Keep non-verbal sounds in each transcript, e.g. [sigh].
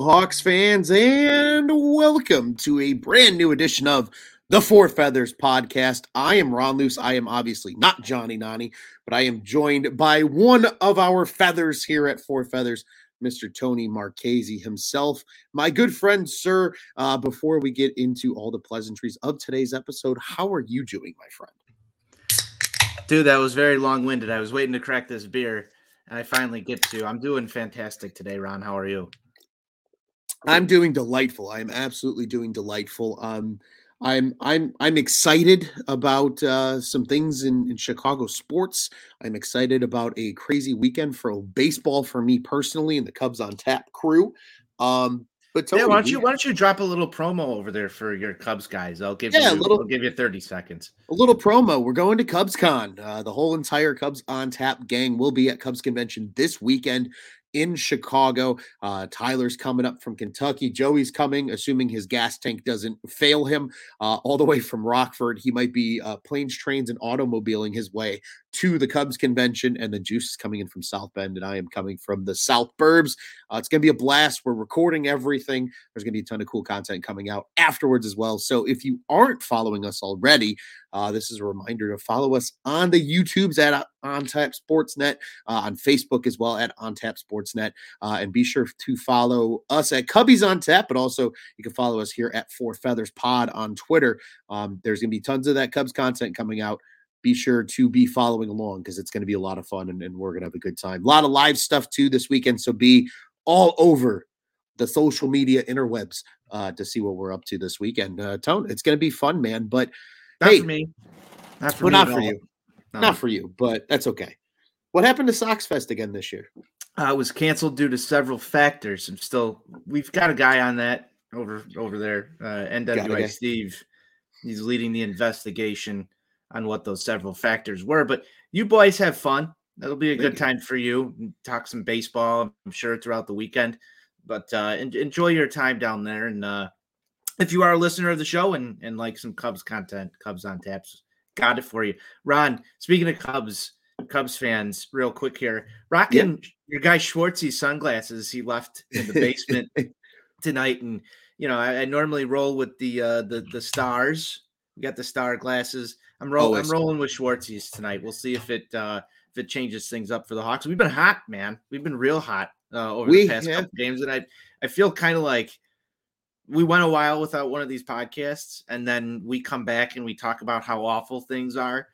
Hawks fans, and welcome to a brand new edition of the Four Feathers podcast. I am Ron Luce. I am obviously not Johnny Nani, but I am joined by one of our feathers here at Four Feathers, Mr. Tony Marchese himself. My good friend, sir, uh, before we get into all the pleasantries of today's episode, how are you doing, my friend? Dude, that was very long winded. I was waiting to crack this beer, and I finally get to. I'm doing fantastic today, Ron. How are you? I'm doing delightful. I'm absolutely doing delightful. Um, I'm I'm I'm excited about uh, some things in, in Chicago sports. I'm excited about a crazy weekend for baseball for me personally and the Cubs on Tap crew. Um, but Tony, yeah, why don't you why don't you drop a little promo over there for your Cubs guys? I'll give yeah, you a little, I'll give you 30 seconds. A little promo. We're going to CubsCon. Uh, the whole entire Cubs on Tap gang will be at Cubs convention this weekend in Chicago. Uh, Tyler's coming up from Kentucky. Joey's coming, assuming his gas tank doesn't fail him, uh, all the way from Rockford. He might be uh, planes, trains, and automobiling his way to the Cubs convention. And the Juice is coming in from South Bend, and I am coming from the South Burbs. Uh, it's going to be a blast. We're recording everything. There's going to be a ton of cool content coming out afterwards as well. So if you aren't following us already, uh, this is a reminder to follow us on the YouTubes at uh, OnTap Sportsnet, uh, on Facebook as well at OnTap Sportsnet, uh, and be sure to follow us at Cubbies on Tap, but also you can follow us here at Four Feathers Pod on Twitter. Um, there's going to be tons of that Cubs content coming out be sure to be following along because it's going to be a lot of fun and, and we're going to have a good time. A lot of live stuff too this weekend. So be all over the social media interwebs uh, to see what we're up to this weekend. Uh, Tone, it's going to be fun, man. But not hey, for me. Not for, well, me not for you. No. Not for you, but that's okay. What happened to Sox Fest again this year? Uh, it was canceled due to several factors. I'm still, we've got a guy on that over over there, uh, NWI Steve. He's leading the investigation on what those several factors were. But you boys have fun. That'll be a good time for you. Talk some baseball, I'm sure, throughout the weekend. But uh, enjoy your time down there. And uh, if you are a listener of the show and, and like some Cubs content, Cubs on taps, got it for you. Ron, speaking of Cubs, Cubs fans, real quick here, rocking yep. your guy Schwartzy's sunglasses he left in the basement [laughs] tonight. And, you know, I, I normally roll with the uh, the the stars. We got the star glasses. I'm rolling. I'm rolling with Schwartzy's tonight. We'll see if it uh, if it changes things up for the Hawks. We've been hot, man. We've been real hot uh, over we, the past yeah. couple games, and I I feel kind of like we went a while without one of these podcasts, and then we come back and we talk about how awful things are,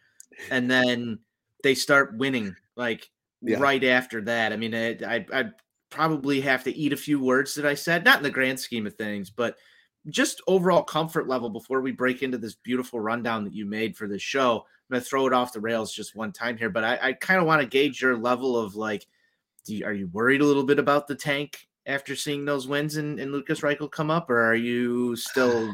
and then they start winning like yeah. right after that. I mean, I I I'd probably have to eat a few words that I said, not in the grand scheme of things, but just overall comfort level before we break into this beautiful rundown that you made for this show. I'm gonna throw it off the rails just one time here, but I, I kind of want to gauge your level of like, you, are you worried a little bit about the tank after seeing those wins and, and Lukas Reichel come up, or are you still,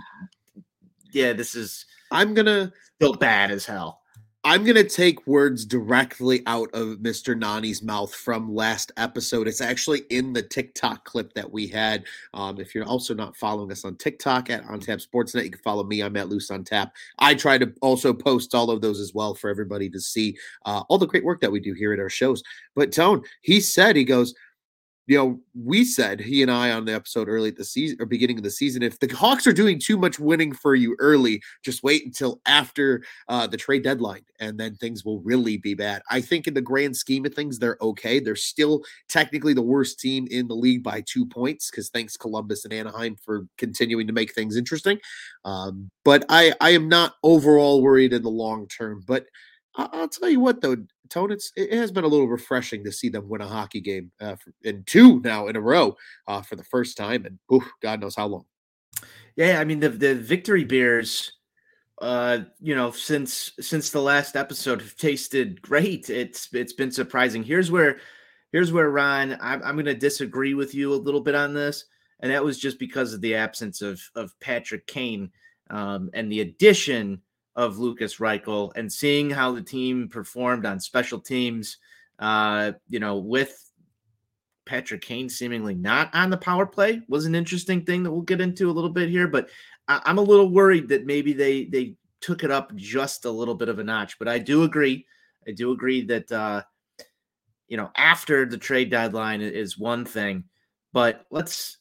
yeah, this is I'm gonna feel bad as hell. I'm to take words directly out of Mr. Nani's mouth from last episode. It's actually in the TikTok clip that we had. Um, if you're also not following us on TikTok at OnTap Sportsnet, you can follow me. I'm at Loose on Tap. I try to also post all of those as well for everybody to see uh, all the great work that we do here at our shows. But Tone, he said, he goes, you know, we said he and I on the episode early at the season or beginning of the season, if the Hawks are doing too much winning for you early, just wait until after uh, the trade deadline, and then things will really be bad. I think in the grand scheme of things, they're okay. They're still technically the worst team in the league by two points because thanks Columbus and Anaheim for continuing to make things interesting. Um, but I I am not overall worried in the long term, but. I'll tell you what, though, Tone, it's it has been a little refreshing to see them win a hockey game uh, in two now in a row uh, for the first time, and oof, God knows how long. Yeah, I mean the the victory beers, uh, you know, since since the last episode have tasted great. It's it's been surprising. Here's where here's where Ron, I'm, I'm going to disagree with you a little bit on this, and that was just because of the absence of of Patrick Kane um, and the addition of Lukas Reichel and seeing how the team performed on special teams, uh, you know, with Patrick Kane seemingly not on the power play was an interesting thing that we'll get into a little bit here. But I- am a little worried that maybe they they took it up just a little bit of a notch. But I do agree. I do agree that uh, you know after the trade deadline is one thing, but let's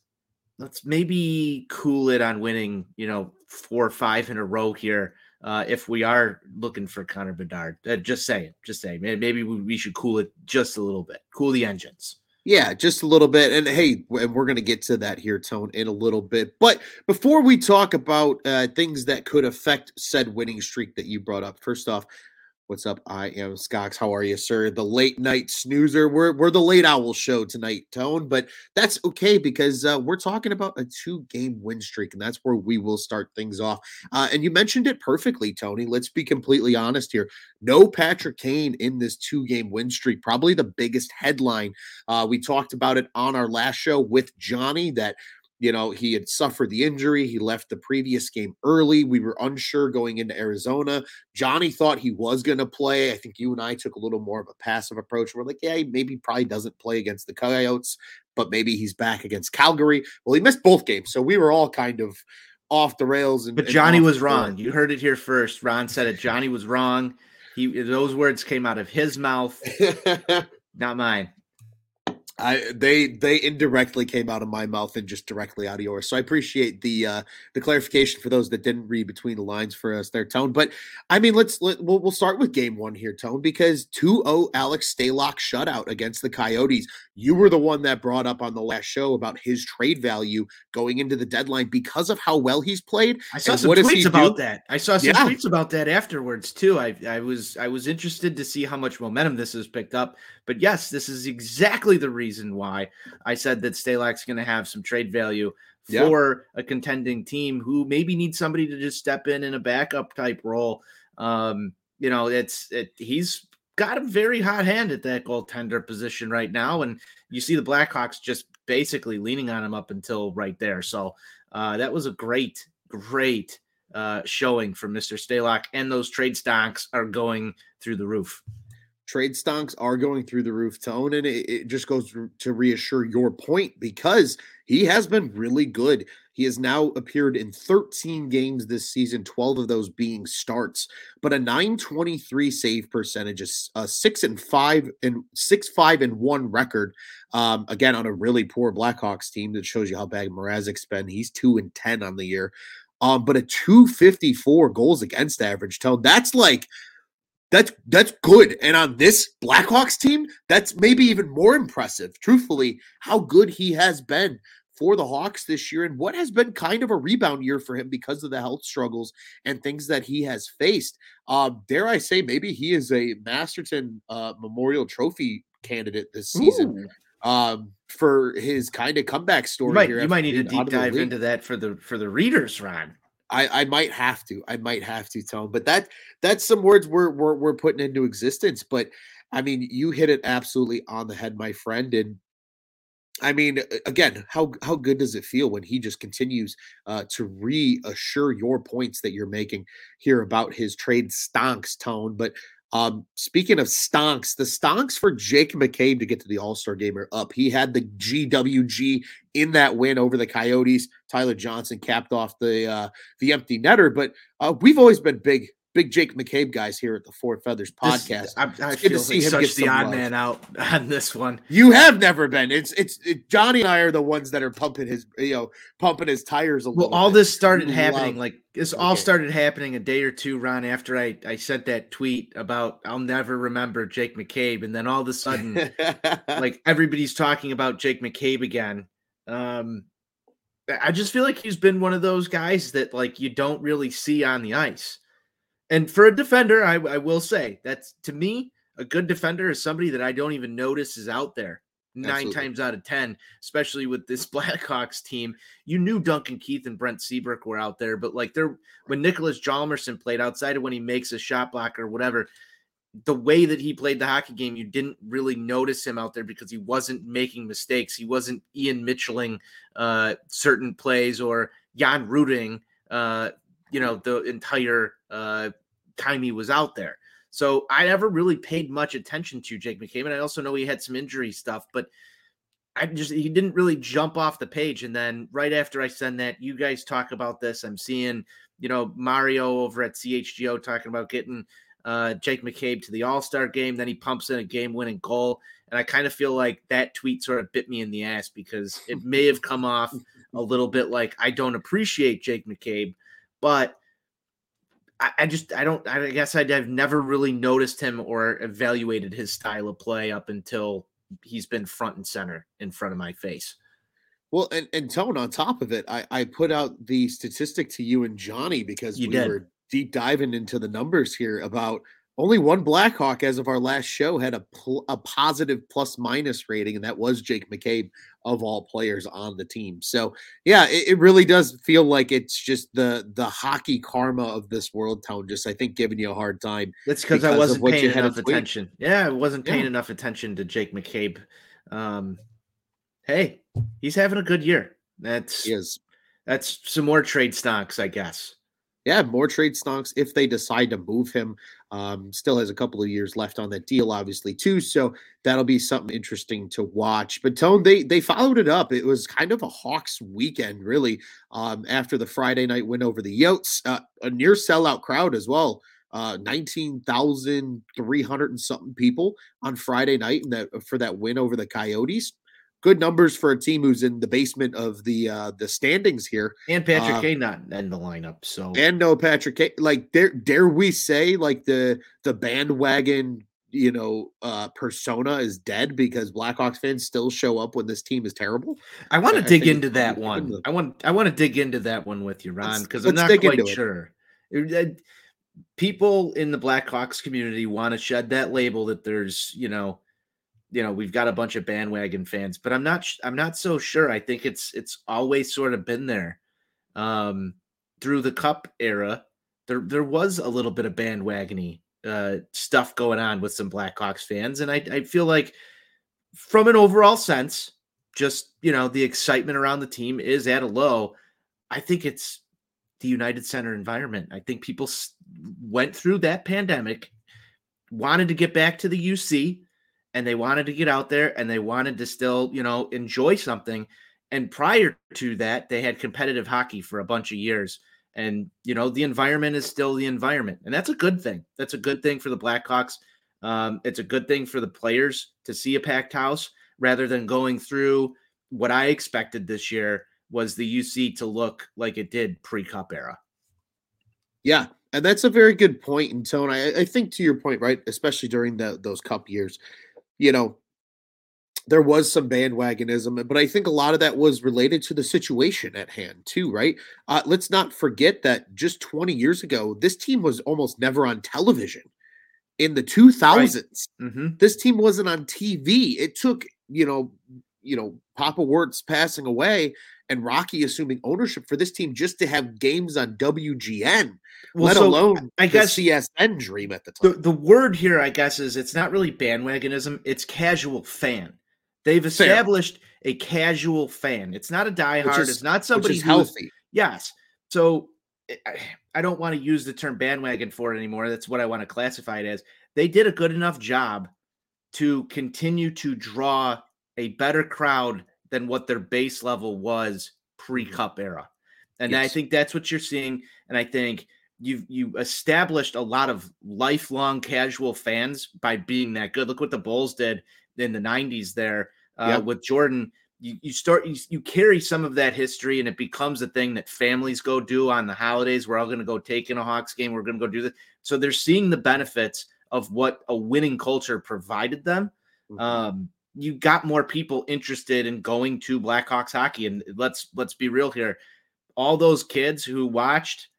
let's maybe cool it on winning, you know, four or five in a row here. Uh, if we are looking for Connor Bedard, uh, just saying, just saying, maybe we should cool it just a little bit, cool the engines. Yeah, just a little bit. And hey, and we're going to get to that here, Tone, in a little bit. But before we talk about uh, things that could affect said winning streak that you brought up, first off, What's up? I am Skox. How are you, sir? The late night snoozer. We're we're the late owl show tonight, Tone, but that's okay because uh, we're talking about a two game win streak, and that's where we will start things off. Uh, and you mentioned it perfectly, Tony. Let's be completely honest here. No Patrick Kane in this two game win streak. Probably the biggest headline. Uh, we talked about it on our last show with Johnny that you know, he had suffered the injury. He left the previous game early. We were unsure going into Arizona. Johnny thought he was going to play. I think you and I took a little more of a passive approach. We're like, yeah, maybe probably doesn't play against the Coyotes, but maybe he's back against Calgary. Well, he missed both games. So we were all kind of off the rails. And, but Johnny was wrong. You heard it here first. Ron said it. Johnny was wrong. He those words came out of his mouth, [laughs] not mine. I they they indirectly came out of my mouth and just directly out of yours. So I appreciate the uh the clarification for those that didn't read between the lines for us there, Tone. But I mean, let's let, we'll, we'll start with game one here, Tone, because 2-0 Alex Stalock shutout against the Coyotes. You were the one that brought up on the last show about his trade value going into the deadline because of how well he's played. I saw some tweets about do? that. I saw some yeah. tweets about that afterwards too. I I was I was interested to see how much momentum this has picked up. But yes, this is exactly the reason reason why I said that Stalock's going to have some trade value for yeah. a contending team who maybe needs somebody to just step in in a backup type role. Um, you know, it's it, he's got a very hot hand at that goaltender position right now, and you see the Blackhawks just basically leaning on him up until right there. So uh, that was a great, great uh, showing from Mr. Stalock, and those trade stocks are going through the roof trade stonks are going through the roof tone and it, it, just goes to reassure your point because he has been really good. He has now appeared in 13 games this season 12 of those being starts but a 923 save percentage is a six and five and six five and one record um, again on a really poor blackhawks team that shows you how bad Mrazek's been. He's two and 10 on the year um, but a 254 goals against average. Tone that's like that's that's good. And on this Blackhawks team, that's maybe even more impressive. Truthfully, how good he has been for the Hawks this year and what has been kind of a rebound year for him because of the health struggles and things that he has faced. Um, dare I say, maybe he is a Masterton uh, Memorial Trophy candidate this season. Um, for his kind of comeback story. You might, you might need to deep dive into that for the for the readers, Ron. I, I might have to. I might have to, Tone. But that that's some words we're, we're we're putting into existence. But I mean, you hit it absolutely on the head, my friend. And I mean, again, how how good does it feel when he just continues uh, to reassure your points that you're making here about his trade stonks tone? But um, speaking of stonks, the stonks for Jake McCabe to get to the All Star game are up. He had the GWG in that win over the Coyotes. Tyler Johnson capped off the uh, the empty netter, but uh, we've always been big big Jake McCabe guys here at the Four Feathers podcast. This, I, I feel to see him such the odd love. man out [laughs] on this one. You have never been. It's it's it, Johnny and I are the ones that are pumping his you know pumping his tires a little. Well, all bit. this started happening like this okay. all started happening a day or two, Ron, after I I sent that tweet about I'll never remember Jake McCabe, and then all of a sudden, [laughs] like everybody's talking about Jake McCabe again. Um, I just feel like he's been one of those guys that like you don't really see on the ice. And for a defender, I, I will say that's to me, a good defender is somebody that I don't even notice is out there nine Absolutely. times out of 10, especially with this [laughs] Blackhawks team. You knew Duncan Keith and Brent Seabrook were out there, but like they're when Nicholas Hjalmarsson played outside of when he makes a shot block or whatever, the way that he played the hockey game, you didn't really notice him out there because he wasn't making mistakes. He wasn't Ian Mitchelling uh, certain plays or Jan Ruding, uh, you know, the entire uh, time he was out there. So I never really paid much attention to Jake McCabe. And I also know he had some injury stuff, but I just he didn't really jump off the page. And then right after I send that, you guys talk about this. I'm seeing, you know, Mario over at CHGO talking about getting uh, Jake McCabe to the All Star game. Then he pumps in a game winning goal. And I kind of feel like that tweet sort of bit me in the ass because it may have come off a little bit like I don't appreciate Jake McCabe, but I, I just I don't I guess I'd, I've never really noticed him or evaluated his style of play up until he's been front and center in front of my face. Well, and, and Tone, on top of it, I, I put out the statistic to you and Johnny because you we did. were deep diving into the numbers here about only one Blackhawk as of our last show had a pl- a positive plus minus rating, and that was Jake McCabe of all players on the team. So yeah, it, it, really does feel like it's just the the hockey karma of this world town. Just I think giving you a hard time. That's because I wasn't paying enough attention. Yeah, I wasn't paying yeah. enough attention to Jake McCabe. Um, hey, he's having a good year. That's he is. That's some more trade stocks, I guess yeah, more trade stocks if they decide to move him. Um, still has a couple of years left on that deal, obviously, too. So that'll be something interesting to watch. But Tone, they they followed it up. It was kind of a Hawks weekend, really. Um, after the Friday night win over the Yotes, uh, a near sellout crowd as well. Uh, 19,300 and something people on Friday night that for that win over the Coyotes good numbers for a team who's in the basement of the uh the standings here. And Patrick uh, Kane not in the lineup. So and no Patrick Kane. Like dare dare we say like the the bandwagon you know uh persona is dead because Blackhawks fans still show up when this team is terrible. I want to dig into that one. I want I want to dig into that one with you, Ron, because I'm not quite sure. It. People in the Blackhawks community want to shed that label that there's, you know, you know we've got a bunch of bandwagon fans but i'm not i'm not so sure. I think it's it's always sort of been there um through the cup era. There there was a little bit of bandwagony uh stuff going on with some blackhawks fans and i i feel like from an overall sense just you know the excitement around the team is at a low. I think it's the united center environment. I think people went through that pandemic wanted to get back to the uc and they wanted to get out there and they wanted to still, you know, enjoy something. And prior to that, they had competitive hockey for a bunch of years. And, you know, the environment is still the environment. And that's a good thing. That's a good thing for the Blackhawks. Um, it's a good thing for the players to see a packed house rather than going through what I expected this year was the UC to look like it did pre cup era. Yeah. And that's a very good point in tone. I, I think to your point, right? Especially during the, those cup years, you know, there was some bandwagonism, but I think a lot of that was related to the situation at hand, too, right? Uh, let's not forget that just 20 years ago, this team was almost never on television. In the 2000s, right. mm-hmm. this team wasn't on TV. It took, you know, you know, Papa Wirtz passing away and Rocky assuming ownership for this team just to have games on WGN, well, let so alone I guess CSN dream at the time. The, the, word here, I guess, is it's not really bandwagonism; it's casual fan. They've established Fair. a casual fan. It's not a diehard. Is, it's not somebody who's healthy. Yes. So I, I don't want to use the term bandwagon for it anymore. That's what I want to classify it as. They did a good enough job to continue to draw a better crowd than what their base level was pre-cup mm-hmm. era. And yes. I think that's what you're seeing. And I think you've you established a lot of lifelong casual fans by being that good. Look what the Bulls did in the 90s there uh, yep. with Jordan. You, you start you, you carry some of that history and it becomes a thing that families go do on the holidays. We're all going to go take in a Hawks game. We're going to go do this. So they're seeing the benefits of what a winning culture provided them. Mm-hmm. Um, you got more people interested in going to Blackhawks hockey. And let's let's be real here. All those kids who watched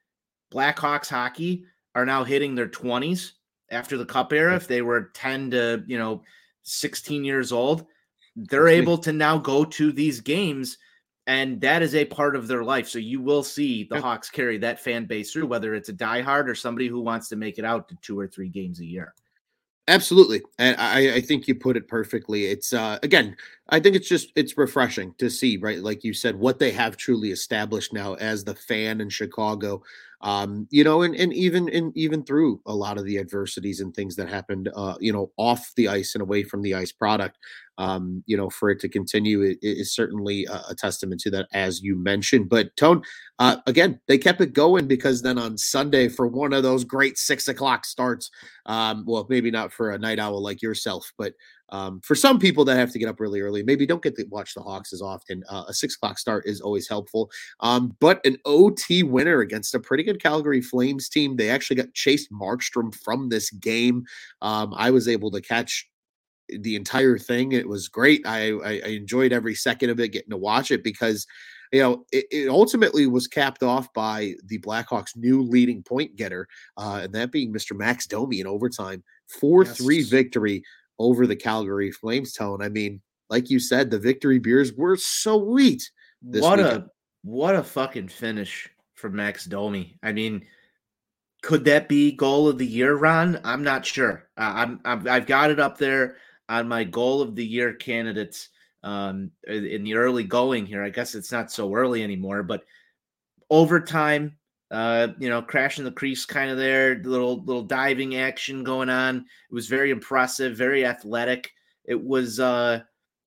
Blackhawks hockey are now hitting their 20s after the cup era. If they were 10 to, you know, 16 years old, they're able to now go to these games and that is a part of their life. So you will see the Hawks carry that fan base through, whether it's a diehard or somebody who wants to make it out to two or three games a year. Absolutely. And I, I think you put it perfectly. It's uh again, I think it's just it's refreshing to see, right? Like you said, what they have truly established now as the fan in Chicago. Um, you know, and, and even and even through a lot of the adversities and things that happened uh, you know, off the ice and away from the ice product. Um, you know, for it to continue it is certainly a, a, testament to that, as you mentioned. But Tone, uh, again, they kept it going because then on Sunday for one of those great six o'clock starts, um, well, maybe not for a night owl like yourself, but um, for some people that have to get up really early, maybe don't get to watch the Hawks as often. Uh, a six o'clock start is always helpful. Um, but an OT winner against a pretty good Calgary Flames team. They actually got Chase Markstrom from this game. Um, I was able to catch the entire thing. It was great. I, I, I enjoyed every second of it, getting to watch it because you know, it, it, ultimately was capped off by the Blackhawks' new leading point getter, uh, and that being Mr. Max Domi in overtime. 4 yes. 3 victory over the Calgary Flames tone. I mean, like you said, the victory beers were sweet. what weekend. a what a fucking finish from Max Domi. I mean, could that be goal of the year, Ron? I'm not sure. Uh, I'm, I'm I've got it up there on my goal of the year candidates um, in the early going here. I guess it's not so early anymore, but overtime uh, you know, crashing the crease kind of there, little little diving action going on. It was very impressive, very athletic. It was uh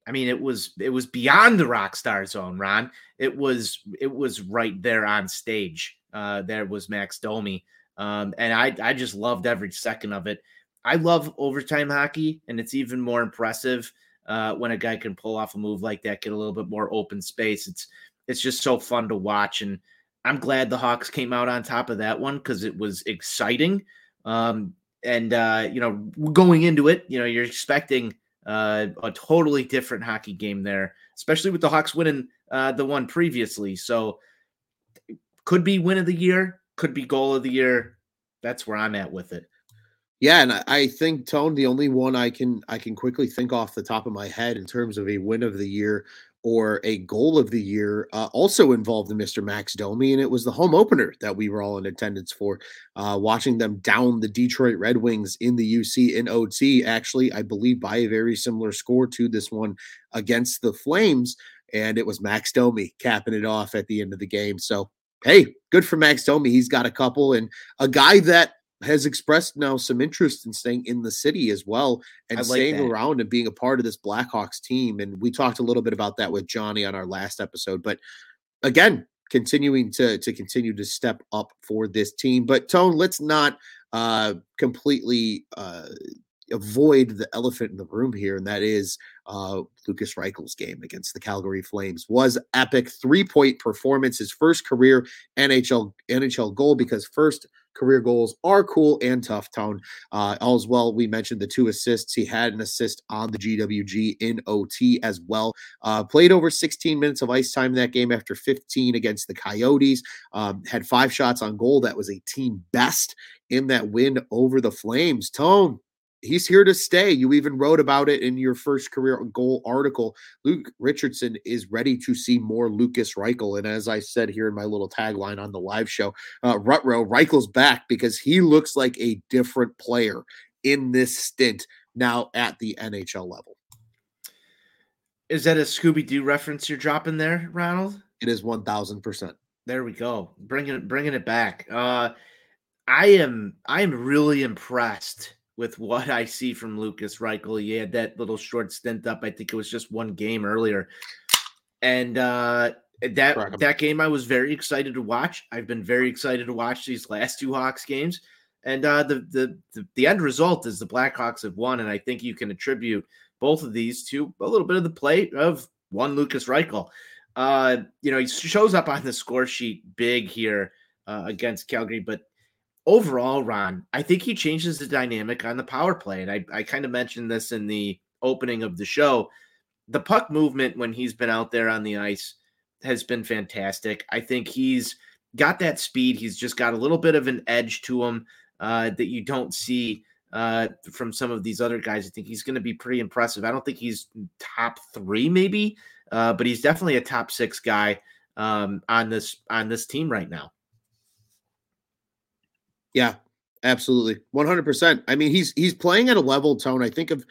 I mean, it was it was beyond the rock star zone, Ron. It was it was right there on stage. Uh there was Max Domi. Um, and I I just loved every second of it. I love overtime hockey, and it's even more impressive uh, when a guy can pull off a move like that, get a little bit more open space. It's it's just so fun to watch and I'm glad the Hawks came out on top of that one because it was exciting. Um, and uh, you know, going into it, you know, you're expecting uh, a totally different hockey game there, especially with the Hawks winning uh, the one previously. So could be win of the year, could be goal of the year. That's where I'm at with it. Yeah, and I think Tone, the only one I can I can quickly think off the top of my head in terms of a win of the year or a goal of the year uh, also involved in Mr. Max Domi, and it was the home opener that we were all in attendance for, uh, watching them down the Detroit Red Wings in the UC in OT. Actually, I believe by a very similar score to this one against the Flames, and it was Max Domi capping it off at the end of the game. So, hey, good for Max Domi. He's got a couple, and a guy that has expressed now some interest in staying in the city as well and like staying that. around and being a part of this Blackhawks team. And we talked a little bit about that with Johnny on our last episode. But again, continuing to to continue to step up for this team. But Tone, let's not uh completely uh avoid the elephant in the room here, and that is uh, Lukas Reichel's game against the Calgary Flames was epic. Three point performance, his first career NHL NHL goal because first career goals are cool and tough tone. Uh, as well, we mentioned the two assists. He had an assist on the GWG in OT as well. Uh, played over 16 minutes of ice time in that game after 15 against the Coyotes. Um, had five shots on goal. That was a team best in that win over the Flames. Tone, he's here to stay. You even wrote about it in your first career goal article. Luke Richardson is ready to see more Lukas Reichel. And as I said here in my little tagline on the live show, uh, Rutro, Reichel's back because he looks like a different player in this stint now at the NHL level. Is that a Scooby Doo reference you're dropping there, Ronald? It is 1000%. There we go. Bringing it, bringing it back. Uh, I am, I am really impressed with what I see from Lukas Reichel. He had that little short stint up. I think it was just one game earlier. And uh, that that game I was very excited to watch. I've been very excited to watch these last two Hawks games. And uh, the, the, the the end result is the Blackhawks have won, and I think you can attribute both of these to a little bit of the play of one Lukas Reichel. Uh, you know, he shows up on the score sheet big here uh, against Calgary, but overall, Ron, I think he changes the dynamic on the power play. And I, I kind of mentioned this in the opening of the show. The puck movement when he's been out there on the ice has been fantastic. I think he's got that speed. He's just got a little bit of an edge to him uh, that you don't see uh, from some of these other guys. I think he's going to be pretty impressive. I don't think he's top three, maybe, uh, but he's definitely a top six guy um, on this on this team right now. Yeah, absolutely. 100%. I mean, he's he's playing at a level tone. I think of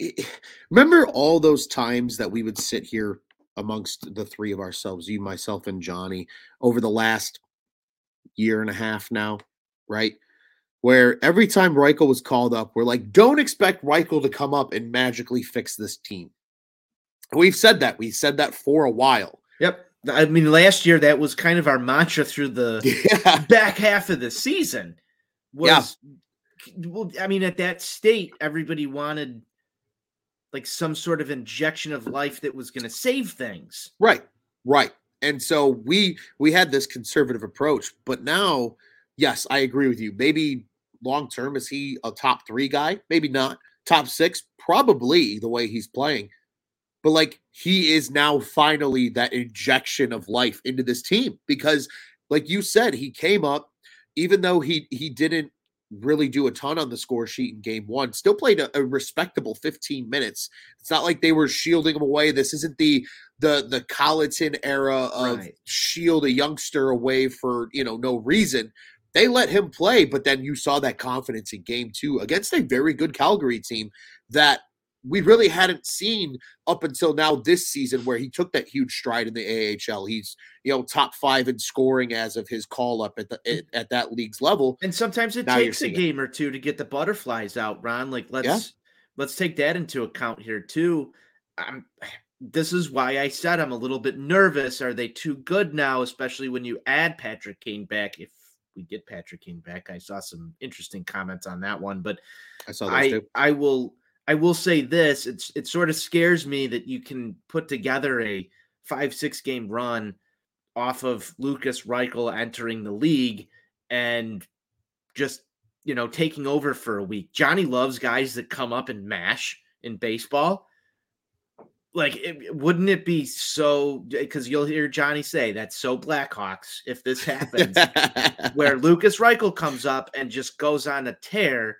eh, eh, remember all those times that we would sit here amongst the three of ourselves, you, myself, and Johnny, over the last year and a half now, right? where every time Reichel was called up, we're like, don't expect Reichel to come up and magically fix this team. We've said that. We said that for a while. Yep. I mean, last year that was kind of our mantra through the [laughs] yeah. back half of the season. Was yeah. well, I mean, at that state, everybody wanted like some sort of injection of life that was going to save things. Right. Right. And so we we had this conservative approach, but now, yes, I agree with you. Maybe long term is he a top 3 guy? Maybe not. Top 6 probably the way he's playing. But like he is now finally that injection of life into this team because like you said, he came up even though he he didn't really do a ton on the score sheet in game one. Still played a, a, respectable 15 minutes. It's not like they were shielding him away. This isn't the the the Colliton era of right. shield a youngster away for you know no reason. They let him play, but then you saw that confidence in game two against a very good Calgary team that we really hadn't seen up until now this season where he took that huge stride in the AHL. He's, you know, top five in scoring as of his call up at the mm. at, at that league's level. And sometimes it now takes a game it. or two to get the butterflies out, Ron. Like let's yeah. let's take that into account here too. I'm this is why I said I'm a little bit nervous. Are they too good now, especially when you add Patrick Kane back? If we get Patrick Kane back, I saw some interesting comments on that one, but I saw I. I will I will say this: it's it sort of scares me that you can put together a five six game run off of Lukas Reichel entering the league and just you know taking over for a week. Johnny loves guys that come up and mash in baseball. Like, it, wouldn't it be so? Eh, because you'll hear Johnny say that's so Blackhawks if this happens, [laughs] where Lukas Reichel comes up and just goes on a tear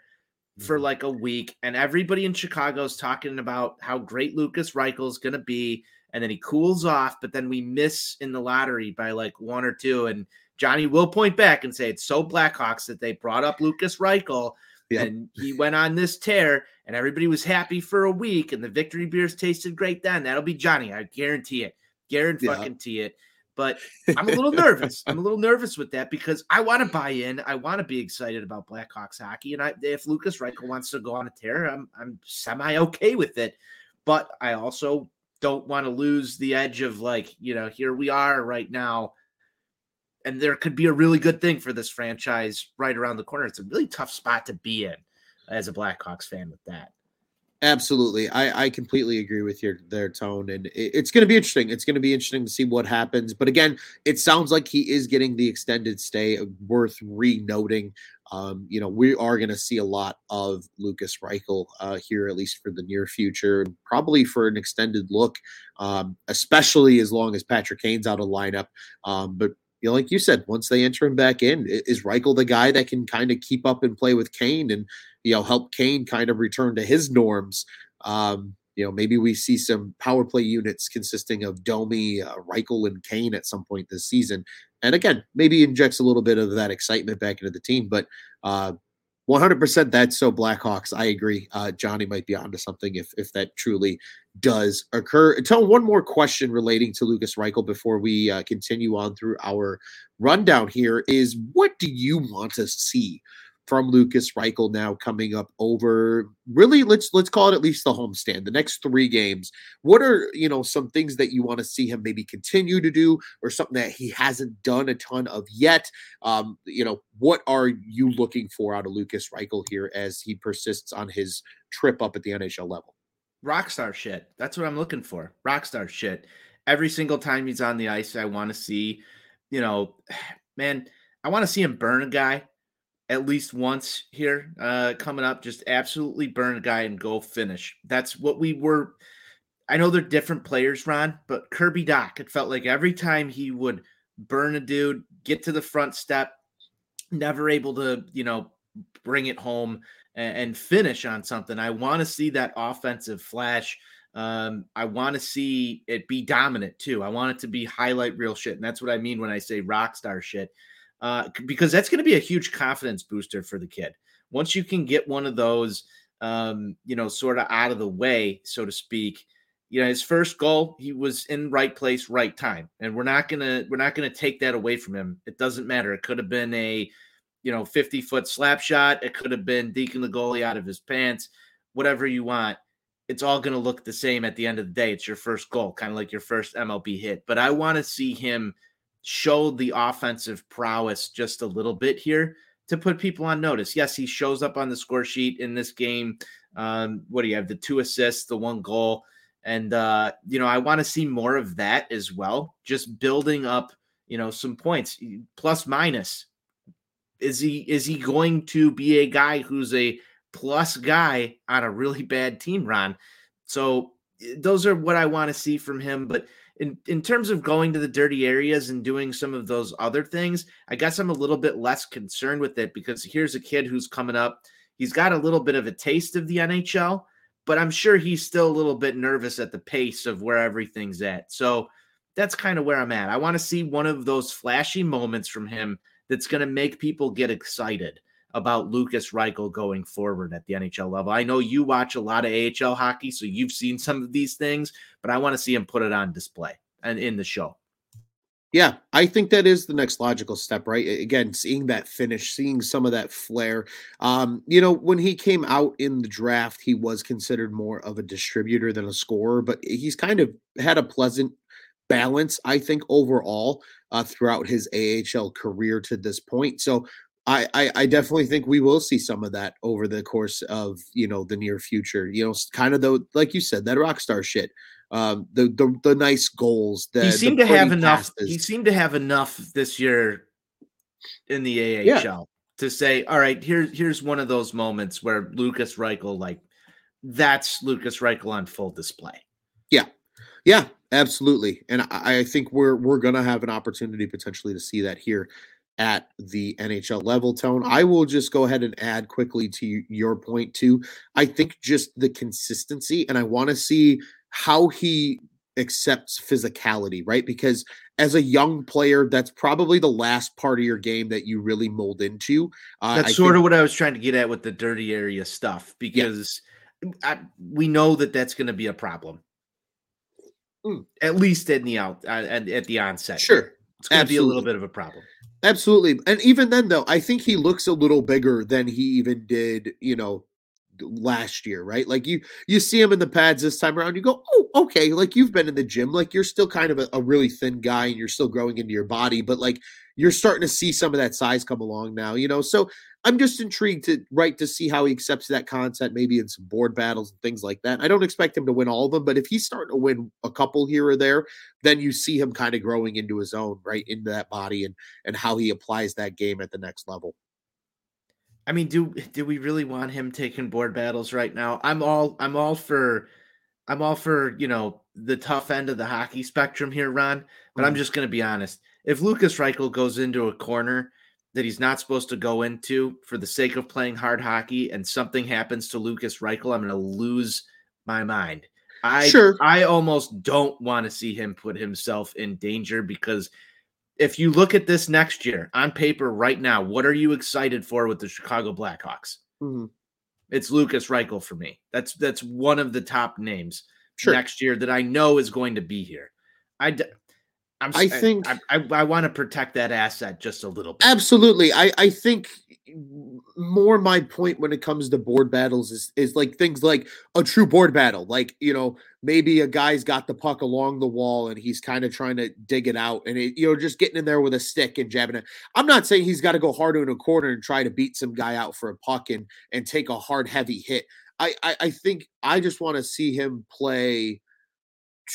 for mm-hmm. like a week, and everybody in Chicago is talking about how great Lukas Reichel is going to be, and then he cools off, but then we miss in the lottery by like one or two, and Johnny will point back and say it's so Blackhawks that they brought up Lukas Reichel. Yep. And he went on this tear, and everybody was happy for a week, and the victory beers tasted great then. That'll be Johnny. I guarantee it. Guarantee yeah. it. But [laughs] I'm a little nervous. I'm a little nervous with that because I want to buy in. I want to be excited about Blackhawks hockey. And I, if Lukas Reichel wants to go on a tear, I'm, I'm semi okay with it. But I also don't want to lose the edge of like, you know, here we are right now. And there could be a really good thing for this franchise right around the corner. It's a really tough spot to be in as a Blackhawks fan with that. Absolutely. I, I completely agree with your their tone. And it, it's going to be interesting. It's going to be interesting to see what happens. But again, it sounds like he is getting the extended stay worth re-noting. Um, you know, we are going to see a lot of Lukas Reichel uh, here, at least for the near future, probably for an extended look, um, especially as long as Patrick Kane's out of lineup. Um, but you know, like you said, once they enter him back in, is Reichel the guy that can kind of keep up and play with Kane and you know help Kane kind of return to his norms? Um, you know, maybe we see some power play units consisting of Domi, uh, Reichel, and Kane at some point this season. And again, maybe injects a little bit of that excitement back into the team. But uh, 100% that's so Blackhawks. I agree. Uh, Johnny might be onto something if if that truly does occur. Tell one more question relating to Lukas Reichel before we uh, continue on through our rundown here is what do you want to see from Lukas Reichel now coming up over really let's let's call it at least the homestand the next three games. What are you know some things that you want to see him maybe continue to do or something that he hasn't done a ton of yet? Um you know what are you looking for out of Lukas Reichel here as he persists on his trip up at the NHL level? Rockstar shit. That's what I'm looking for. Rockstar shit. Every single time he's on the ice I want to see you know [sighs] man I want to see him burn a guy at least once here uh, coming up. Just absolutely burn a guy and go finish. That's what we were. I know they're different players, Ron, but Kirby Dach, it felt like every time he would burn a dude, get to the front step, never able to, you know, bring it home and, and finish on something. I want to see that offensive flash. Um, I want to see it be dominant too. I want it to be highlight real shit. And that's what I mean when I say rock star shit uh, because that's going to be a huge confidence booster for the kid. Once you can get one of those, um, you know, sort of out of the way, so to speak. You know, his first goal, he was in right place, right time, and we're not gonna we're not gonna take that away from him. It doesn't matter. It could have been a you know, 50 foot slap shot. It could have been deking the goalie out of his pants, whatever you want. It's all going to look the same at the end of the day. It's your first goal, kind of like your first MLB hit. But I want to see him show the offensive prowess just a little bit here to put people on notice. Yes, he shows up on the score sheet in this game. Um, what do you have? The two assists, the one goal. And, uh, you know, I want to see more of that as well. Just building up, you know, some points, plus minus. Is he is he going to be a guy who's a plus guy on a really bad team, Ron? So eh, those are what I want to see from him. But in, in terms of going to the dirty areas and doing some of those other things, I guess I'm a little bit less concerned with it because here's a kid who's coming up. He's got a little bit of a taste of the NHL, but I'm sure he's still a little bit nervous at the pace of where everything's at. So that's kind of where I'm at. I want to see one of those flashy moments from him that's going to make people get excited about Lukas Reichel going forward at the NHL level. I know you watch a lot of AHL hockey, so you've seen some of these things, but I want to see him put it on display and in the show. Yeah, I think that is the next logical step, right? Again, seeing that finish, seeing some of that flair. Um, you know, when he came out in the draft, he was considered more of a distributor than a scorer, but he's kind of had a pleasant balance, I think, overall uh, throughout his AHL career to this point. So I, I, I definitely think we will see some of that over the course of you know the near future. You know, kind of the like you said that rock star shit, um, the the the nice goals. The, he seemed to have enough. Passes. He seemed to have enough this year in the AHL yeah. to say, all right, here's here's one of those moments where Lukas Reichel, like that's Lukas Reichel on full display. Yeah, yeah, absolutely. And I, I think we're we're gonna have an opportunity potentially to see that here at the NHL level tone. I will just go ahead and add quickly to your point too. I think just the consistency, and I want to see how he accepts physicality, right? Because as a young player, that's probably the last part of your game that you really mold into. Uh, that's I sort think, of what I was trying to get at with the dirty area stuff, because yeah. I, we know that that's going to be a problem. Mm. At least in the out uh, at, at the onset. Sure. It's going to be a little bit of a problem. Absolutely. And even then, though, I think he looks a little bigger than he even did, you know, last year, right? Like you you see him in the pads this time around, you go, oh, okay, like you've been in the gym, like you're still kind of a, a, really thin guy and you're still growing into your body, but like you're starting to see some of that size come along now, you know. So I'm just intrigued to right to see how he accepts that concept, maybe in some board battles and things like that. I don't expect him to win all of them, but if he's starting to win a couple here or there, then you see him kind of growing into his own, right, into that body and and how he applies that game at the next level. I mean, do do we really want him taking board battles right now? I'm all I'm all for I'm all for, you know, the tough end of the hockey spectrum here, Ron. But mm. I'm just gonna be honest. If Lukas Reichel goes into a corner that he's not supposed to go into for the sake of playing hard hockey and something happens to Lukas Reichel, I'm gonna lose my mind. I sure. I almost don't want to see him put himself in danger because if you look at this next year on paper right now, what are you excited for with the Chicago Blackhawks? Mm-hmm. It's Lukas Reichel for me. That's that's one of the top names sure. next year that I know is going to be here. I I'm, I eh, think I, I, I want to protect that asset just a little bit. Absolutely. I, I think more my point when it comes to board battles is is like things like a true board battle. Like, you know, maybe a guy's got the puck along the wall and he's kind of trying to dig it out and it, you know, just getting in there with a stick and jabbing it. I'm not saying he's got to go hard in a corner and try to beat some guy out for a puck and and take a hard heavy hit. I, I, I think I just want to see him play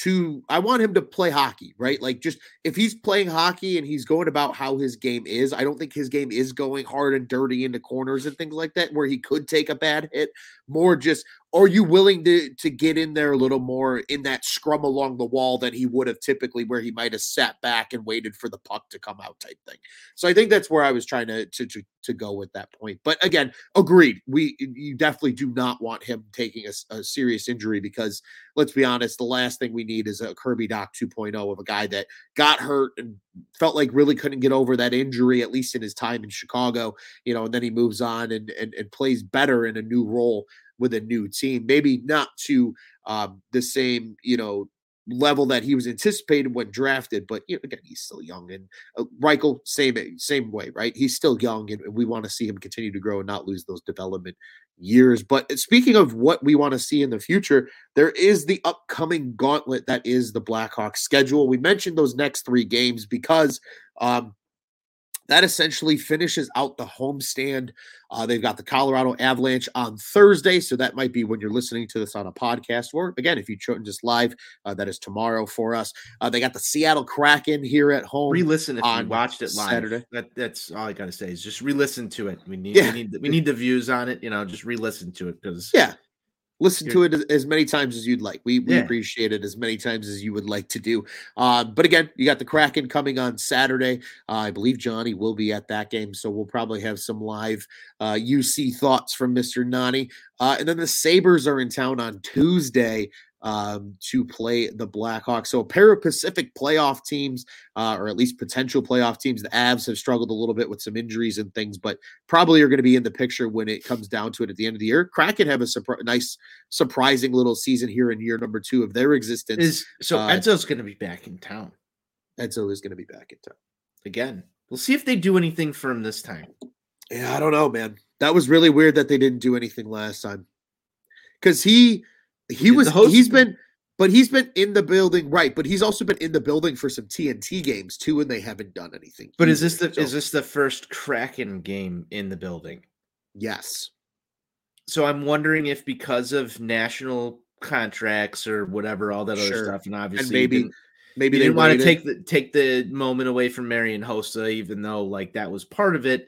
to I want him to play hockey, right? Like just if he's playing hockey and he's going about how his game is, I don't think his game is going hard and dirty into corners and things like that where he could take a bad hit. More just are you willing to to get in there a little more in that scrum along the wall than he would have typically where he might have sat back and waited for the puck to come out type thing? So i think that's where i was trying to to to, to go with that point. But again agreed we you definitely do not want him taking a, a serious injury because let's be honest the last thing we need is a kirby Dach 2.0 of a guy that got hurt and felt like really couldn't get over that injury at least in his time in chicago you know and then he moves on and and, and plays better in a new role with a new team. Maybe not to um, the same, you know, level that he was anticipated when drafted. But you know, again, he's still young, and uh, Reichel same same way, right? He's still young, and we want to see him continue to grow and not lose those development years. But speaking of what we want to see in the future, there is the upcoming gauntlet that is the Blackhawks schedule. We mentioned those next three games because um, that essentially finishes out the homestand. Uh, they've got the Colorado Avalanche on Thursday, so that might be when you're listening to this on a podcast. Or again, if you join just live, uh, that is tomorrow for us. Uh, they got the Seattle Kraken here at home. Re-listen if you watched it live. Saturday. That, that's all I got to say is just re-listen to it. We need, yeah. we need, we need the views on it. You know, just re-listen to it because yeah, listen to it as, many times as you'd like. We, we yeah. appreciate it as many times as you would like to do. Uh, but again, you got the Kraken coming on Saturday. Uh, I believe Johnny will be at that game, so we'll probably have some live uh, UC thoughts from Mr. Nani. Uh, and then the Sabres are in town on Tuesday um, to play the Blackhawks. So a pair of Pacific playoff teams, uh, or at least potential playoff teams. The Avs have struggled a little bit with some injuries and things, but probably are going to be in the picture when it comes down to it at the end of the year. Kraken have a surpri- nice, surprising little season here in year number two of their existence. Is so uh, Edzo's going to be back in town. Edzo is going to be back in town again. We'll see if they do anything for him this time. Yeah, I don't know, man. That was really weird that they didn't do anything last time because he he was he's been but he's been in the building, right? But he's also been in the building for some TNT games too, and they haven't done anything. But either. is this the so, is this the first Kraken game in the building? Yes. So I'm wondering if because of national contracts or whatever, all that other stuff, and obviously and maybe maybe they didn't want to take the take the moment away from Marian Hossa, even though like that was part of it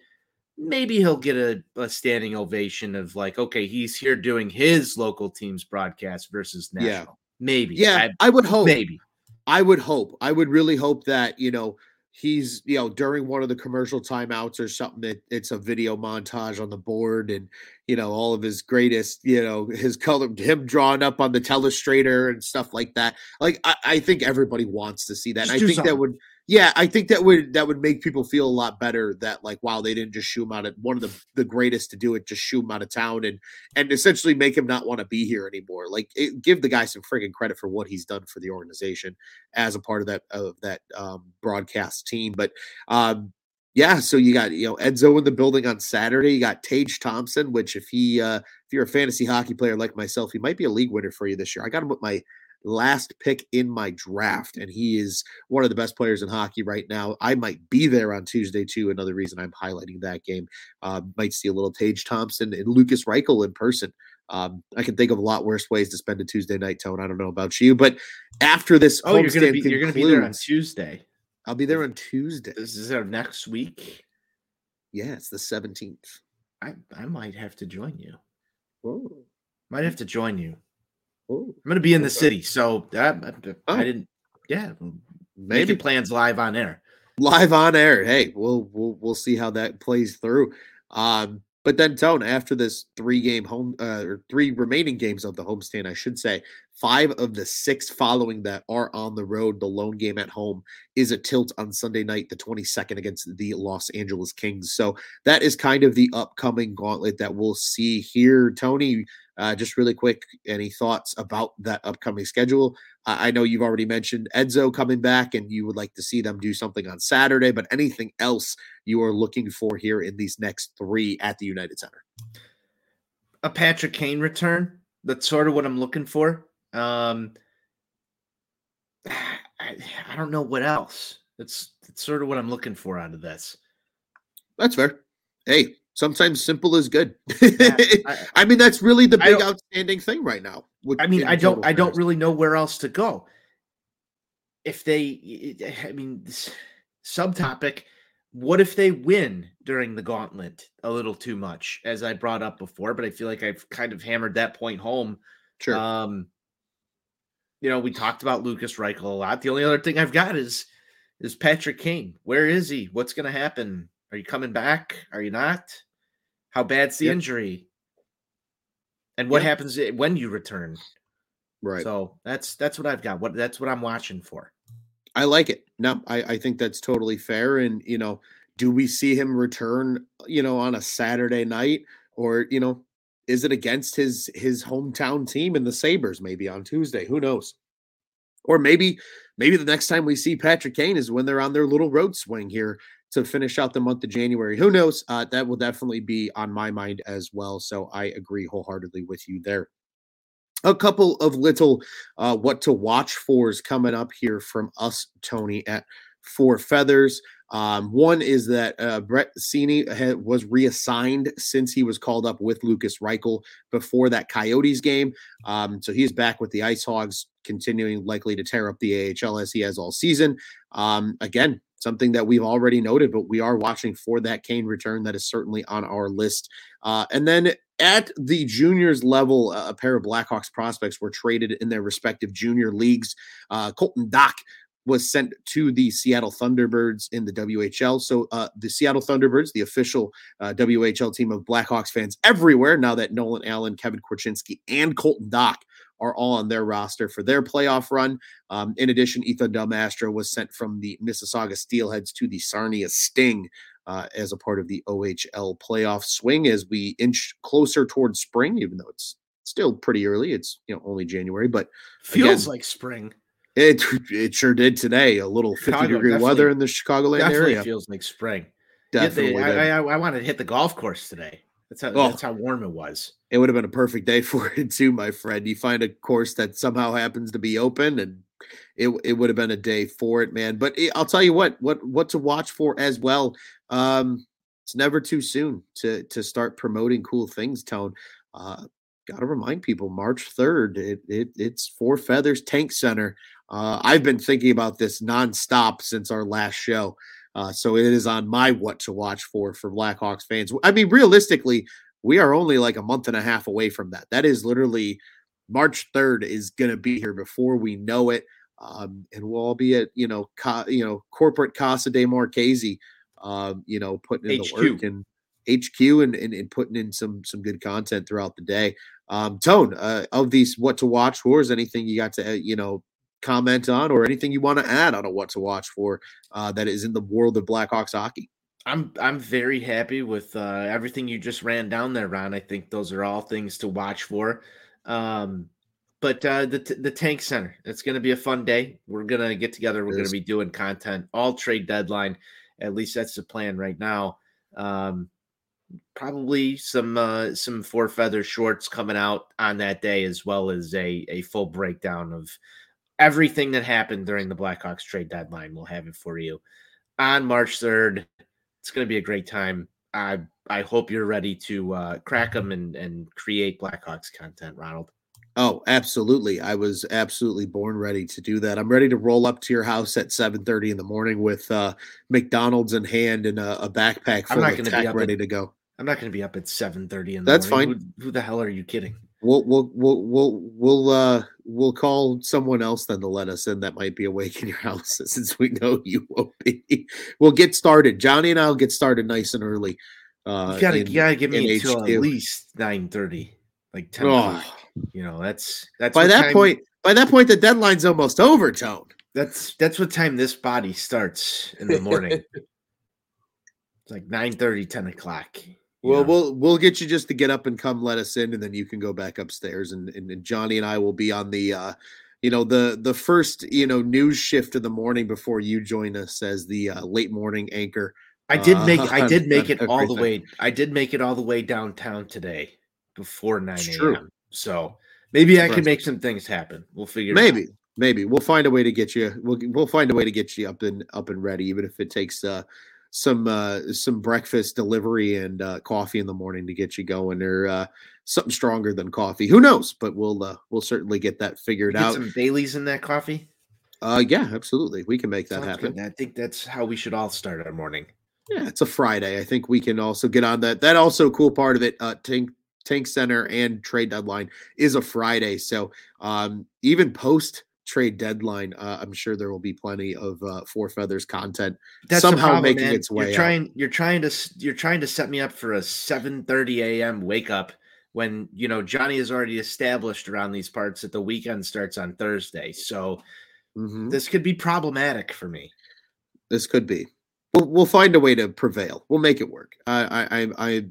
maybe he'll get a, a standing ovation of like, okay, he's here doing his local team's broadcast versus national. Yeah. Maybe. Yeah, I, I would hope. Maybe. I would hope. I would really hope that, you know, he's, you know, during one of the commercial timeouts or something that it's a video montage on the board and, you know, all of his greatest, you know, his color, him drawn up on the telestrator and stuff like that. Like, I, I think everybody wants to see that. I think something. that would yeah, I think that would that would make people feel a lot better that like wow they didn't just shoo him out of one of the the greatest to do it just shoo him out of town and and essentially make him not want to be here anymore. Like it, give the guy some friggin' credit for what he's done for the organization as a part of that of that um, broadcast team. But um, yeah, so you got you know Edzo in the building on Saturday. You got Tage Thompson, which if he uh, if you're a fantasy hockey player like myself, he might be a league winner for you this year. I got him with my last pick in my draft, and he is one of the best players in hockey right now. I might be there on Tuesday too. Another reason I'm highlighting that game. Uh, might see a little Tage Thompson and Lukas Reichel in person. Um, I can think of a lot worse ways to spend a Tuesday night tone. I don't know about you, but after this, oh, you're be you're gonna be there on Tuesday. I'll be there on Tuesday. This is our next week. Yeah, it's the seventeenth. I I might have to join you. Oh. Might have to join you. Ooh, I'm going to be in the city, so that, oh. I didn't. Yeah, maybe plans live on air. Live on air. Hey, we'll we'll we'll see how that plays through. Um, but then Tone, after this three game home uh, or three remaining games of the homestand, I should say, five of the six following that are on the road. The lone game at home is a tilt on Sunday night, the 22nd against the Los Angeles Kings. So that is kind of the upcoming gauntlet that we'll see here. Tony, uh, just really quick, any thoughts about that upcoming schedule? I know you've already mentioned Edzo coming back and you would like to see them do something on Saturday, but anything else you are looking for here in these next three at the United Center? A Patrick Kane return. That's sort of what I'm looking for. Um, [sighs] I, I don't know what else. That's, that's sort of what I'm looking for out of this. That's fair. Hey, sometimes simple is good. Yeah, [laughs] I, I, mean, that's really the big outstanding thing right now. I mean, I don't, I don't really know where else to go. If they, I mean, subtopic. What if they win during the gauntlet a little too much, as I brought up before? But I feel like I've kind of hammered that point home. Sure. Um, you know, we talked about Lukas Reichel a lot. The only other thing I've got is is Patrick Kane. Where is he? What's going to happen? Are you coming back? Are you not? How bad's the yep. injury? And what yep. happens when you return? Right. So that's that's what I've got. What that's what I'm watching for. I like it. No, I, I think that's totally fair. And you know, do we see him return, you know, on a Saturday night? Or, you know, is it against his his hometown team in the Sabres maybe on Tuesday? Who knows? Or maybe, maybe the next time we see Patrick Kane is when they're on their little road swing here to finish out the month of January. Who knows? Uh, that will definitely be on my mind as well. So I agree wholeheartedly with you there. A couple of little uh, what to watch for is coming up here from us, Tony, at Four Feathers. Um, one is that uh, Brett Seney had, was reassigned since he was called up with Lukas Reichel before that Coyotes game. Um, so he's back with the Ice Hogs, continuing likely to tear up the AHL as he has all season. Um, again, something that we've already noted, but we are watching for that Kane return. That is certainly on our list. Uh, and then at the juniors level, a pair of Blackhawks prospects were traded in their respective junior leagues. Uh, Colton Dach was sent to the Seattle Thunderbirds in the WHL. So uh, the Seattle Thunderbirds, the official uh, WHL team of Blackhawks fans everywhere, now that Nolan Allan, Kevin Korchinski, and Colton Dach are all on their roster for their playoff run. Um, in addition, Ethan Del Mastro was sent from the Mississauga Steelheads to the Sarnia Sting. Uh, as a part of the OHL playoff swing, as we inch closer towards spring, even though it's still pretty early, it's you know only January, but feels again, like spring. It it sure did today. A little [laughs] Chicago, 50 degree weather in the Chicagoland area. It feels like spring. Definitely. The, I, I, I, wanted to hit the golf course today. That's how oh, that's how warm it was. It would have been a perfect day [laughs] for it too, my friend. You find a course that somehow happens to be open, and it it would have been a day for it, man. But it, I'll tell you what what what to watch for as well. Um, it's never too soon to to start promoting cool things. Tone. Uh, Got to remind people, March third, it, it it's Four Feathers Tank Center. Uh, I've been thinking about this nonstop since our last show. Uh, so it is on my what to watch for for Blackhawks fans. I mean, realistically, we are only like a month and a half away from that. That is literally March 3rd is going to be here before we know it. Um, and we'll all be at, you know, co- you know, corporate Casa de Marchese, um, you know, putting in HQ. the work and HQ and, and, and, putting in some, some good content throughout the day. Um, Tone, uh, of these what to watch for, is anything you got to, uh, you know, comment on or anything you want to add on a what to watch for uh, that is in the world of Blackhawks hockey? I'm I'm very happy with uh, everything you just ran down there, Ron. I think those are all things to watch for. Um, but uh, the the tank center, it's going to be a fun day. We're going to get together. We're going to be doing content all trade deadline. At least that's the plan right now. Um, probably some uh, some four feather shorts coming out on that day, as well as a a full breakdown of everything that happened during the Blackhawks trade deadline. We'll have it for you on March third. It's going to be a great time. I I hope you're ready to uh, crack them and and create Blackhawks content, Ronald. Oh, absolutely. I was absolutely born ready to do that. I'm ready to roll up to your house at 7:30 in the morning with uh, McDonald's in hand and a, a backpack full of tech ready at, to go. I'm not going to be up at 7:30 in the morning. That's morning. fine. Who, who, the hell are you kidding? We'll we'll we'll we'll we'll uh we'll call someone else then to let us in that might be awake [laughs] in your house since we know you won't be. We'll get started. Johnny and I'll get started nice and early. Uh, you gotta, in, you gotta give me until HQ. at least 9:30, like 10 oh. You know, that's that's by that time, point. By that point, the deadline's almost over. Tone. That's that's what time this body starts in the morning. [laughs] it's like 9 30, 10 o'clock. Well, know? we'll we'll get you just to get up and come let us in, and then you can go back upstairs, and and, and Johnny and I will be on the. uh you know the the first you know news shift of the morning before you join us as the uh, late morning anchor. I did make uh, I [laughs] did make it all the way. I did make it all the way downtown today before nine a.m. So maybe I can make some things happen. We'll figure. It out. Maybe, maybe we'll find a way to get you. We'll we'll find a way to get you up and up and ready, even if it takes uh, some uh, some breakfast delivery and uh, coffee in the morning to get you going, or uh, something stronger than coffee. Who knows? But we'll uh, we'll certainly get that figured get out. Some Bailey's in that coffee. Uh, yeah, absolutely. We can make that Sounds happen. Good. I think that's how we should all start our morning. Yeah, it's a Friday. I think we can also get on that. That also cool part of it. Uh, Tank Tank Center and trade deadline is a Friday. So um, even post trade deadline, uh, I'm sure there will be plenty of uh, Four Feathers content That's somehow problem, making man. its way. You're trying. Out. You're trying to. You're trying to set me up for a 7:30 a.m. wake up when you know Johnny is already established around these parts that the weekend starts on Thursday. So mm-hmm. this could be problematic for me. This could be. We'll, we'll find a way to prevail. We'll make it work. I I I I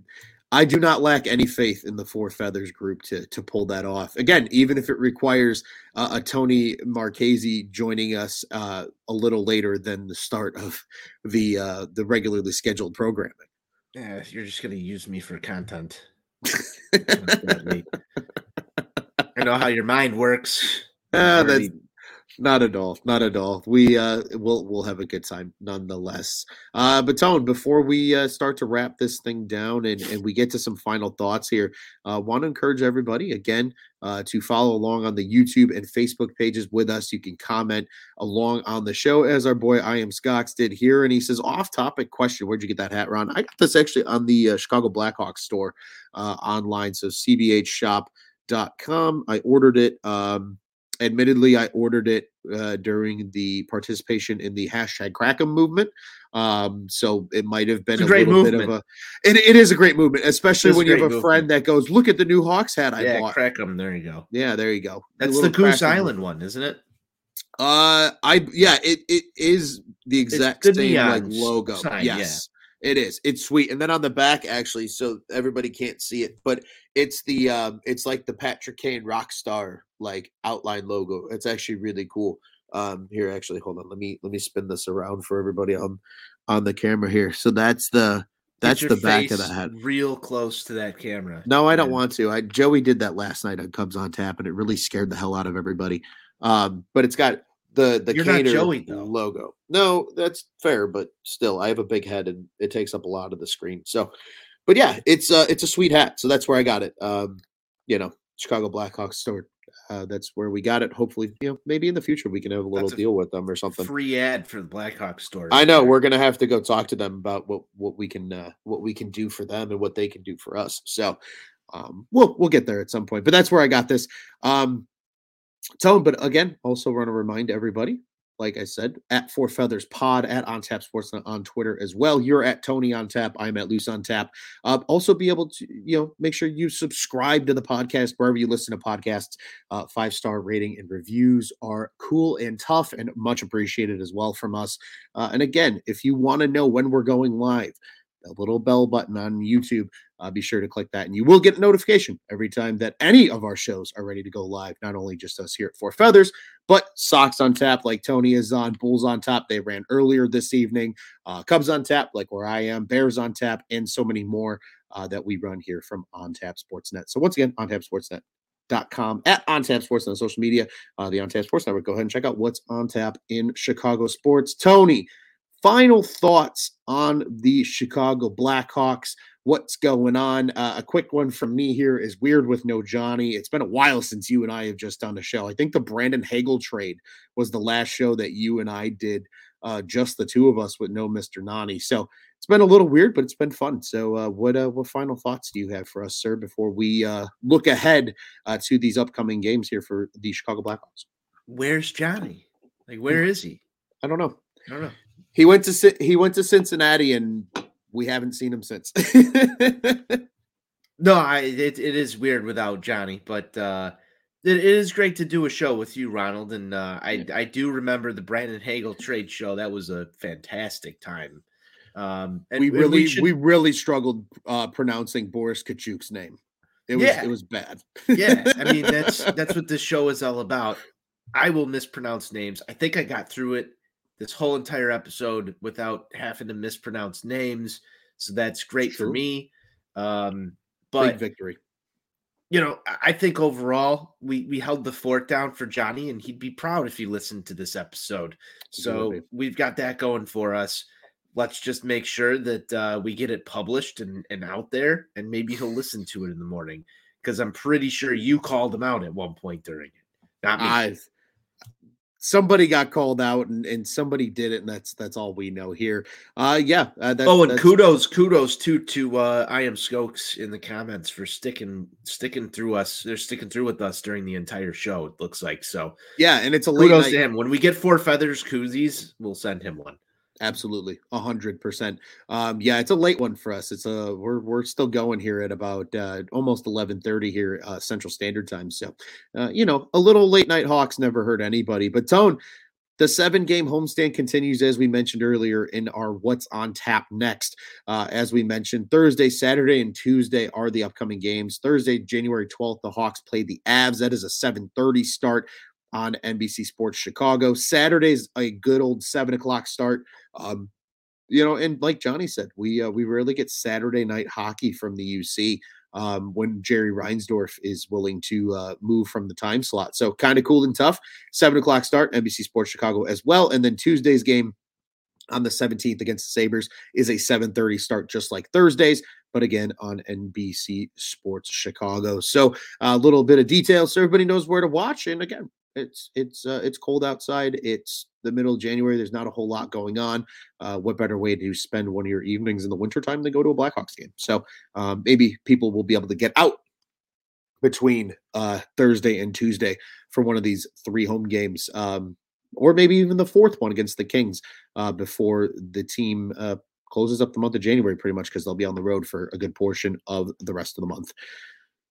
do not lack any faith in the Four Feathers group to to pull that off. Again, even if it requires uh, a Tony Marchese joining us uh, a little later than the start of the uh, the regularly scheduled programming. Yeah, you're just gonna use me for content. [laughs] I know how your mind works. Uh, that's not at all. Not at all. We uh we'll we'll have a good time nonetheless. Uh but Tone, before we uh, start to wrap this thing down and, and we get to some final thoughts here, uh want to encourage everybody again uh to follow along on the YouTube and Facebook pages with us. You can comment along on the show as our boy I am Scocks did here. And he says, off topic question, where'd you get that hat, Ron? I got this actually on the uh, Chicago Blackhawks store uh online. So cbhshop.com. I ordered it um admittedly, I ordered it uh, during the participation in the hashtag Crackem movement. Um, so it might have been a, a great little movement. bit of a. It, it is a great movement, especially when you have a movement. friend that goes, "Look at the new Hawks hat I yeah, bought." Crackem. There you go. Yeah, there you go. That's the Goose Island one, isn't it? Uh, I yeah, it it is the exact same like logo. Sign, yes. It is. It's sweet. And then on the back, actually, so everybody can't see it, but it's the um, it's like the Patrick Kane rock star like outline logo. It's actually really cool. Um, here, actually, hold on. Let me let me spin this around for everybody on on the camera here. So that's the that's the back of the hat. Real close to that camera. No, I don't want to. I Joey did that last night on Cubs on Tap, and it really scared the hell out of everybody. Um, but it's got the the You're Cater Joey, logo. No, that's fair, but still, I have a big head and it takes up a lot of the screen. So, but yeah, it's uh it's a sweet hat. So that's where I got it. Um, you know, Chicago Blackhawks store. Uh, that's where we got it. Hopefully, you know, maybe in the future we can have a little a deal with them or something. Free ad for the Blackhawks store. I know we're gonna have to go talk to them about what what we can uh, what we can do for them and what they can do for us. So, um, we'll we'll get there at some point. But that's where I got this. Um, Tone, but again, also want to remind everybody, like I said, at Four Feathers Pod, at On Tap Sports on Twitter as well. You're at Tony on Tap. I'm at Loose on Tap. Uh, also, be able to, you know, make sure you subscribe to the podcast wherever you listen to podcasts. Uh, Five star rating and reviews are cool and tough and much appreciated as well from us. Uh, and again, if you want to know when we're going live, a little bell button on YouTube. Uh, be sure to click that, and you will get a notification every time that any of our shows are ready to go live. Not only just us here at Four Feathers, but Sox on Tap, like Tony is on, Bulls on Tap. They ran earlier this evening. Uh, Cubs on Tap, like where I am, Bears on Tap, and so many more uh, that we run here from On Tap Sportsnet. So once again, On Tap Sportsnet. Dot com at on tap sports on social media uh, the on tap sports network go ahead and check out what's on tap in chicago sports tony final thoughts on the Chicago Blackhawks. What's going on? Uh, a quick one from me here is weird with no Johnny. It's been a while since you and I have just done a show. I think the Brandon Hagel trade was the last show that you and I did, uh, just the two of us with no Mr. Nani. So it's been a little weird, but it's been fun. So, uh, what uh, what final thoughts do you have for us, sir, before we uh, look ahead uh, to these upcoming games here for the Chicago Blackhawks? Where's Johnny? Like, where is he? I don't know. I don't know. He went to he went to Cincinnati, and we haven't seen him since. [laughs] no, I it, it is weird without Johnny, but uh, it, it is great to do a show with you, Ronald. And uh, I I do remember the Brandon Hagel trade show. That was a fantastic time. Um, and we really we, should... we really struggled uh, pronouncing Boris Katchouk's name. It was yeah. it was bad. yeah, I mean that's [laughs] that's what this show is all about. I will mispronounce names. I think I got through it this whole entire episode without having to mispronounce names. So that's great True. for me. Um, but Big victory. You know, I think overall we we held the fort down for Johnny, and he'd be proud if he listened to this episode. So we've got that going for us. Let's just make sure that uh, we get it published and, and out there, and maybe he'll listen to it in the morning because I'm pretty sure you called him out at one point during it. Not me. I've somebody got called out and, and somebody did it and that's that's all we know here uh yeah uh, that, oh and kudos kudos to to uh i am skokes in the comments for sticking sticking through us they're sticking through with us during the entire show it looks like so yeah and it's a kudos night. to him when we get four feathers koozies we'll send him one Absolutely, a hundred percent. Um, yeah, it's a late one for us. It's a we're we're still going here at about uh, almost eleven thirty here uh, Central Standard Time. So, uh, you know, a little late night Hawks never hurt anybody. But Tone, the seven game homestand continues as we mentioned earlier in our what's on tap next uh, as we mentioned thursday saturday and tuesday are the upcoming games thursday january 12th the hawks play the avs that is a 7.30 start on nbc sports chicago saturday's a good old 7 o'clock start um, you know and like johnny said we uh, we rarely get saturday night hockey from the uc um, when Jerry Reinsdorf is willing to uh, move from the time slot. So kind of cool and tough. Seven o'clock start, NBC Sports Chicago as well. And then Tuesday's game on the 17th against the Sabres is a 7:30 start, just like Thursdays, but again on NBC Sports Chicago. So a little bit of detail so everybody knows where to watch. And again, it's it's uh, it's cold outside. It's the middle of January. There's not a whole lot going on. Uh, what better way to spend one of your evenings in the wintertime than go to a Blackhawks game? So um, maybe people will be able to get out between uh, Thursday and Tuesday for one of these three home games, um, or maybe even the fourth one against the Kings uh, before the team uh, closes up the month of January, pretty much because they'll be on the road for a good portion of the rest of the month.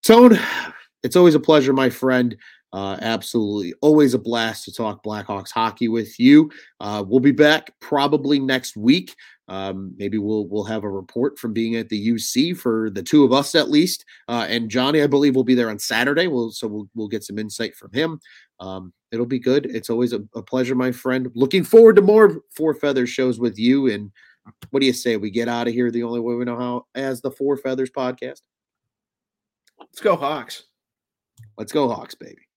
Tone, [sighs] it's always a pleasure, my friend. Uh, absolutely. Always a blast to talk Blackhawks hockey with you. Uh, we'll be back probably next week. Um, maybe we'll we'll have a report from being at the UC for the two of us at least. Uh, and Johnny, I believe, will be there on Saturday. We'll so we'll we'll get some insight from him. Um, it'll be good. It's always a, a pleasure, my friend. Looking forward to more Four Feathers shows with you. And what do you say? We get out of here the only way we know how as the Four Feathers podcast. Let's go Hawks. Let's go Hawks, baby.